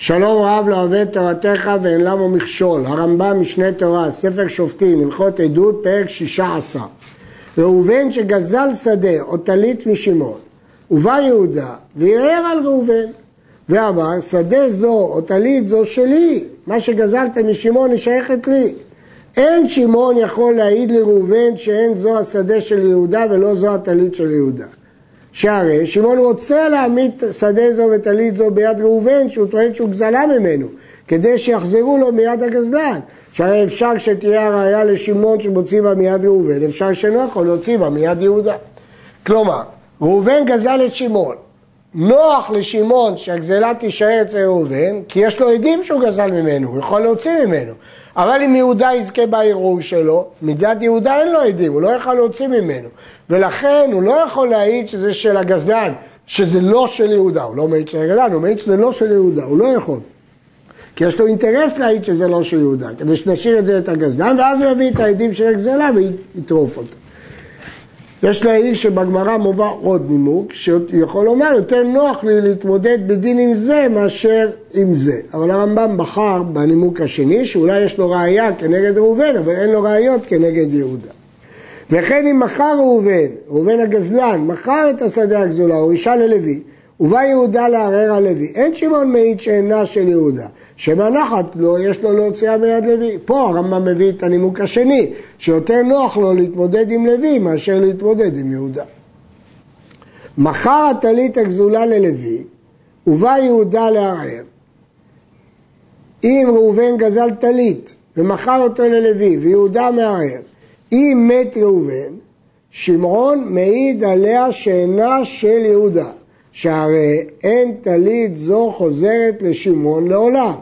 שלום רב לא אוהב תורתך ואין למה מכשול. הרמב"ם משנה תורה, ספר שופטים, הלכות עדות, פרק שישה עשר. ראובן שגזל שדה או טלית משמעון, ובא יהודה וערער על ראובן, ואמר, שדה זו או טלית זו שלי, מה שגזלת משמעון היא שייכת לי. אין שמעון יכול להעיד לראובן שאין זו השדה של יהודה ולא זו הטלית של יהודה. שהרי שמעון רוצה להעמיד שדה זו וטלית זו ביד ראובן שהוא טוען שהוא גזלה ממנו כדי שיחזרו לו מיד הגזלן. שהרי אפשר שתהיה הראייה לשמעון שמוציא בה מיד ראובן אפשר שאינו יכול להוציא בה מיד יהודה. כלומר ראובן גזל את שמעון. נוח לשמעון שהגזלה תישאר אצל ראובן כי יש לו עדים שהוא גזל ממנו הוא יכול להוציא ממנו אבל אם יהודה יזכה בערעור שלו, מידת יהודה אין לו עדים, הוא לא יכול להוציא ממנו. ולכן הוא לא יכול להעיד שזה של הגזלן, שזה לא של יהודה. הוא לא מעיד של הגזלן, הוא מעיד שזה לא של יהודה, הוא לא יכול. כי יש לו אינטרס להעיד שזה לא של יהודה, כדי שנשאיר את זה את הגזלן, ואז הוא יביא את העדים של הגזלה ויטרוף אותה. יש להעיר שבגמרא מובא עוד נימוק, שיכול לומר יותר נוח לי להתמודד בדין עם זה מאשר עם זה. אבל הרמב"ם בחר בנימוק השני, שאולי יש לו ראייה כנגד ראובן, אבל אין לו ראיות כנגד יהודה. וכן אם מכר ראובן, ראובן הגזלן, מכר את השדה הגזולה, הוא אישה ללוי, ובא יהודה לערער על לוי. אין שמעון מעיד שאינה של יהודה. שמנחת לו, יש לו להוציאה מיד לוי. פה הרמב"ם מביא את הנימוק השני, שיותר נוח לו להתמודד עם לוי מאשר להתמודד עם יהודה. מכר הטלית הגזולה ללוי, ובא יהודה לערער. אם ראובן גזל טלית ומכר אותו ללוי ויהודה מערער, אם מת ראובן, שמעון מעיד עליה שאינה של יהודה. שהרי אין טלית זו חוזרת לשמעון לעולם,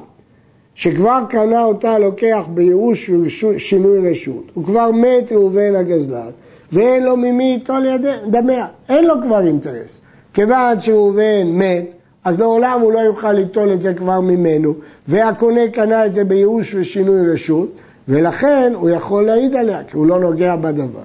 שכבר קנה אותה לוקח בייאוש ושינוי רשות, הוא כבר מת ראובן הגזלן, ואין לו ממי ליטול דמיה, אין לו כבר אינטרס. כיוון שראובן מת, אז לעולם הוא לא יוכל ליטול את זה כבר ממנו, והקונה קנה את זה בייאוש ושינוי רשות, ולכן הוא יכול להעיד עליה, כי הוא לא נוגע בדבר.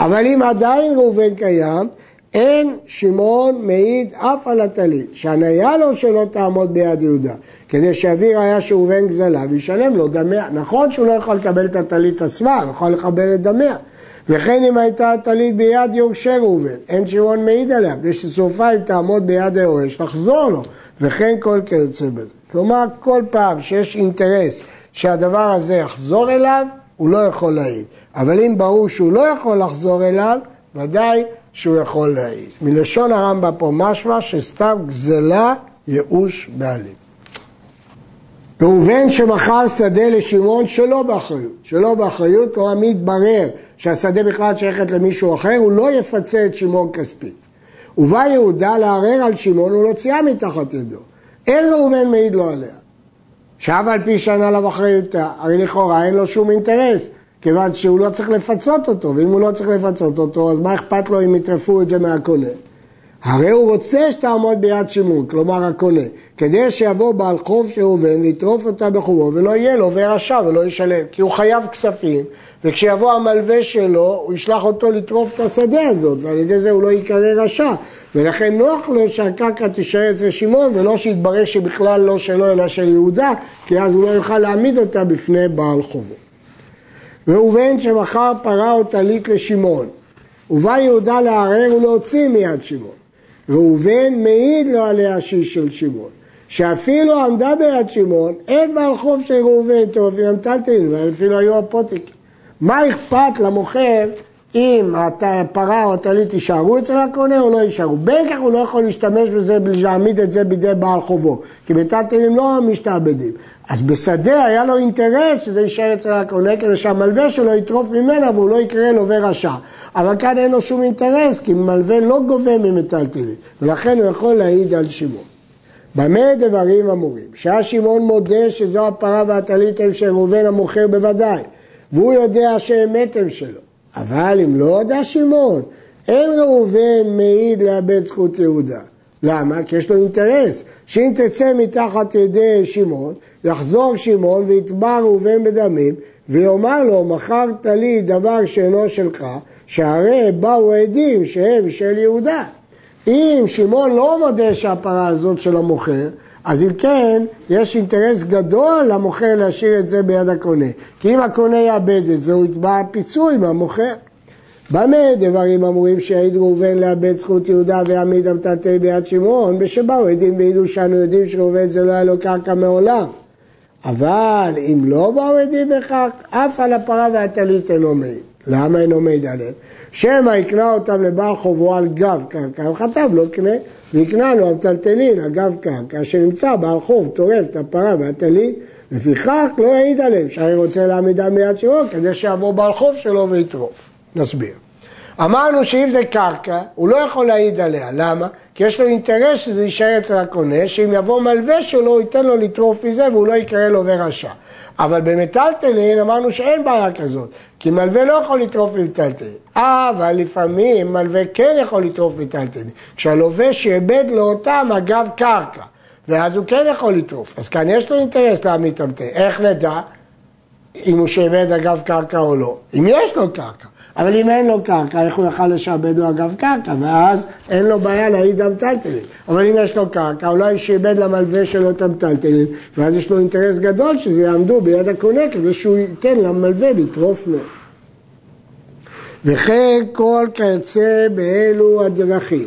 אבל אם עדיין ראובן קיים, אין שמעון מעיד אף על הטלית, שהניה לו שלא תעמוד ביד יהודה, כדי שיביא ראיה שראובן גזלה וישלם לו דמיה. נכון שהוא לא יכול לקבל את הטלית עצמה, הוא יכול לקבל את דמיה. וכן אם הייתה הטלית ביד יורשי ראובן, אין שמעון מעיד עליה, כדי שסופה אם תעמוד ביד היורש, תחזור לו, וכן כל כיוצא בזה. כלומר, כל פעם שיש אינטרס שהדבר הזה יחזור אליו, הוא לא יכול להעיד. אבל אם ברור שהוא לא יכול לחזור אליו, ודאי שהוא יכול להעיד. מלשון הרמב"ם פה משמע שסתם גזלה ייאוש בעלים. ראובן שמכר שדה לשמעון שלא באחריות, שלא באחריות, כלומר מי יתברר שהשדה בכלל שייכת למישהו אחר, הוא לא יפצה את שמעון כספית. ובא יהודה לערער על שמעון ולהוציאה מתחת ידו. אין ראובן מעיד לו עליה. שאף על פי שאין עליו אחריותה, הרי לכאורה אין לו שום אינטרס. כיוון שהוא לא צריך לפצות אותו, ואם הוא לא צריך לפצות אותו, אז מה אכפת לו אם יטרפו את זה מהקונה? הרי הוא רוצה שתעמוד ביד שימון, כלומר הקונה, כדי שיבוא בעל חוב ראובן ויטרוף אותה בחובו ולא יהיה לו ורשע ולא ישלם, כי הוא חייב כספים, וכשיבוא המלווה שלו, הוא ישלח אותו לטרוף את השדה הזאת, ועל ידי זה הוא לא ייקרא רשע. ולכן נוח לו שהקרקע תישאר אצל שמעון, ולא שיתברר שבכלל לא שלו אלא של יהודה, כי אז הוא לא יוכל להעמיד אותה בפני בעל חובו. ראובן שמכר פרה או טלית לשמעון, ובא יהודה לערער ולהוציא מיד שמעון. ראובן מעיד לו עליה שהיא של שמעון, שאפילו עמדה ביד שמעון, אין בעל חוב של ראובן טוב, היא המטלטלין, ואפילו היו הפוטיקים. מה אכפת למוכר אם הפרה או הטלית יישארו אצל הקונה או לא יישארו. בין כך הוא לא יכול להשתמש בזה בלי להעמיד את זה בידי בעל חובו, כי בטלטלים לא משתעבדים. אז בשדה היה לו אינטרס שזה יישאר אצל הקונה כדי שהמלווה שלו יטרוף ממנה והוא לא יקרא לווה רשע. אבל כאן אין לו שום אינטרס, כי מלווה לא גובה ממטלטלים, ולכן הוא יכול להעיד על שמעון. במה דברים אמורים? שהיה שמעון מודה שזו הפרה והטלית הם של ראובן המוכר בוודאי, והוא יודע שאמת הם שלו. אבל אם לא הודה שמעון, אין ראובן מעיד לאבד זכות יהודה. למה? כי יש לו אינטרס, שאם תצא מתחת ידי שמעון, יחזור שמעון ויתבע ראובן בדמים, ויאמר לו, מכרת לי דבר שאינו שלך, שהרי באו עדים שהם של יהודה. אם שמעון לא מודה שהפרה הזאת של המוכר, אז אם כן, יש אינטרס גדול למוכר להשאיר את זה ביד הקונה. כי אם הקונה יאבד את זה, הוא יתבע פיצוי מהמוכר. במה דברים אמורים שיעיד ראובן לאבד זכות יהודה ויעמיד המטלטל ביד שמעון? בשבאו עדים והעידו שאנו יודעים שראובן זה לא היה לו קרקע מעולם. אבל אם לא באו עדים בכך, אף על הפרה והטלית אינו מעיד. למה אינו מעיד עליהם? שמא יקנה אותם לבעל חובו על גב קרקע, הוא חטב לא קנה, ויקנה לו המטלטלין אגב קרקע, שנמצא בעל חוב טורף את הפרה והטלית, לפיכך לא יעיד עליהם, שהרי רוצה להעמידם מיד שמעון, כדי שיבוא בעל חוב שלו ויטרוף. נסביר. אמרנו שאם זה קרקע, הוא לא יכול להעיד עליה. למה? כי יש לו אינטרס שזה יישאר אצל הקונה, שאם יבוא מלווה שלו, הוא ייתן לו לטרוף מזה והוא לא יקרא לו ורשע. אבל במטלטלין אמרנו שאין בעיה כזאת, כי מלווה לא יכול לטרוף מטלטלין. אבל לפעמים מלווה כן יכול לטרוף מטלטלין. כשהלווה שאיבד לו אותם אגב קרקע, ואז הוא כן יכול לטרוף. אז כאן יש לו אינטרס להעמיד טמטה. איך נדע אם הוא שאיבד אגב קרקע או לא? אם יש לו קרקע. אבל אם אין לו קרקע, איך הוא יוכל לשעבד לו אגב קרקע? ואז אין לו בעיה להעיד המטלטלין. אבל אם יש לו קרקע, אולי שיעבד למלווה שלו את המטלטלין, ואז יש לו אינטרס גדול שזה יעמדו ביד הקונה, כדי שהוא ייתן למלווה לטרוף לו. וכן כל כיוצא באלו הדרכים.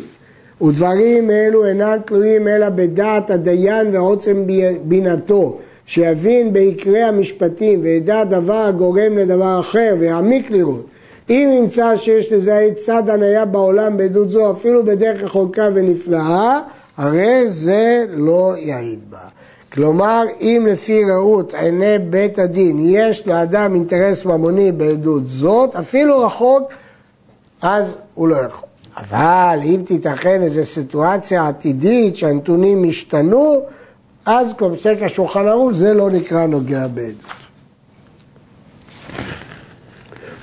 ודברים אלו אינם תלויים אלא בדעת הדיין ועוצם בינתו, שיבין בעיקרי המשפטים וידע דבר הגורם לדבר אחר ויעמיק לראות. אם נמצא שיש לזה צד הניה בעולם בעדות זו אפילו בדרך רחוקה ונפלאה, הרי זה לא יעיד בה. כלומר, אם לפי ראות עיני בית הדין יש לאדם אינטרס ממוני בעדות זאת, אפילו רחוק, אז הוא לא יכול. אבל אם תיתכן איזו סיטואציה עתידית שהנתונים השתנו, אז כמו פסק השולחן ערוך זה לא נקרא נוגע בעדות.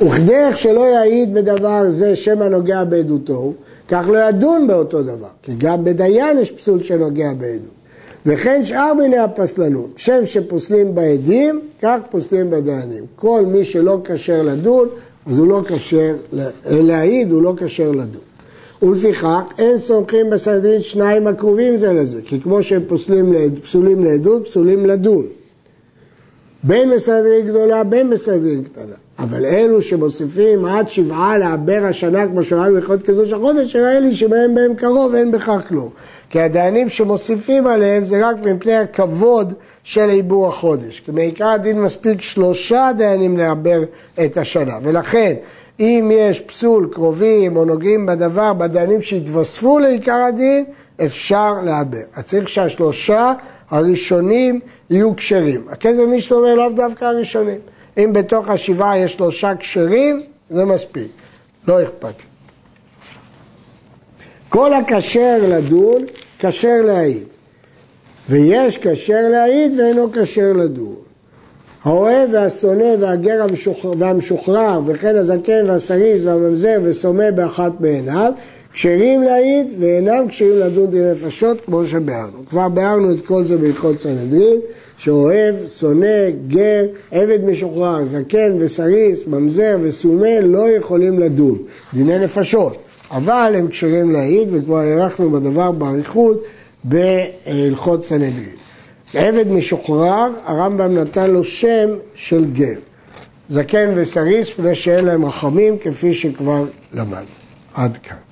וכדרך שלא יעיד בדבר זה שם הנוגע בעדותו, כך לא ידון באותו דבר, כי גם בדיין יש פסול שנוגע בעדות. וכן שאר מיני הפסלנות, שם שפוסלים בעדים, כך פוסלים בדיינים. כל מי שלא כשר לדון, אז הוא לא כשר להעיד, הוא לא כשר לדון. ולפיכך אין סומכים בסדרין שניים הקרובים זה לזה, כי כמו שהם פוסלים, פסולים לעדות, פסולים לדון. בין בסדרין גדולה, בין בסדרין קטנה. אבל אלו שמוסיפים עד שבעה לעבר השנה, כמו שאמרנו בלכות קידוש החודש, נראה לי שבהם בהם קרוב אין בכך כלום. כי הדיינים שמוסיפים עליהם זה רק מפני הכבוד של עיבור החודש. כי מעיקר הדין מספיק שלושה דיינים לעבר את השנה. ולכן, אם יש פסול קרובים או נוגעים בדבר, בדיינים שהתווספו לעיקר הדין, אפשר לעבר. אז צריך שהשלושה הראשונים יהיו כשרים. הכסף מי שאומר לאו דווקא הראשונים. אם בתוך השבעה יש שלושה כשרים, זה מספיק, לא אכפת לי. כל הכשר לדון, כשר להעיד. ויש כשר להעיד ואינו כשר לדון. האוהב והשונא והגר והמשוחרר וכן הזקן והסריס והממזר וסומא באחת בעיניו כשרים להעיד ואינם כשרים לדון דין נפשות כמו שביארנו. כבר ביארנו את כל זה בהלכות סנהדרין שאוהב, שונא, גר, עבד משוחרר, זקן וסריס, ממזר וסומה לא יכולים לדון, דיני נפשות, אבל הם כשרים להעיד וכבר הארכנו בדבר באריכות בהלכות סנהדרין. עבד משוחרר, הרמב"ם נתן לו שם של גר. זקן וסריס, פני שאין להם רחמים, כפי שכבר למד. עד כאן.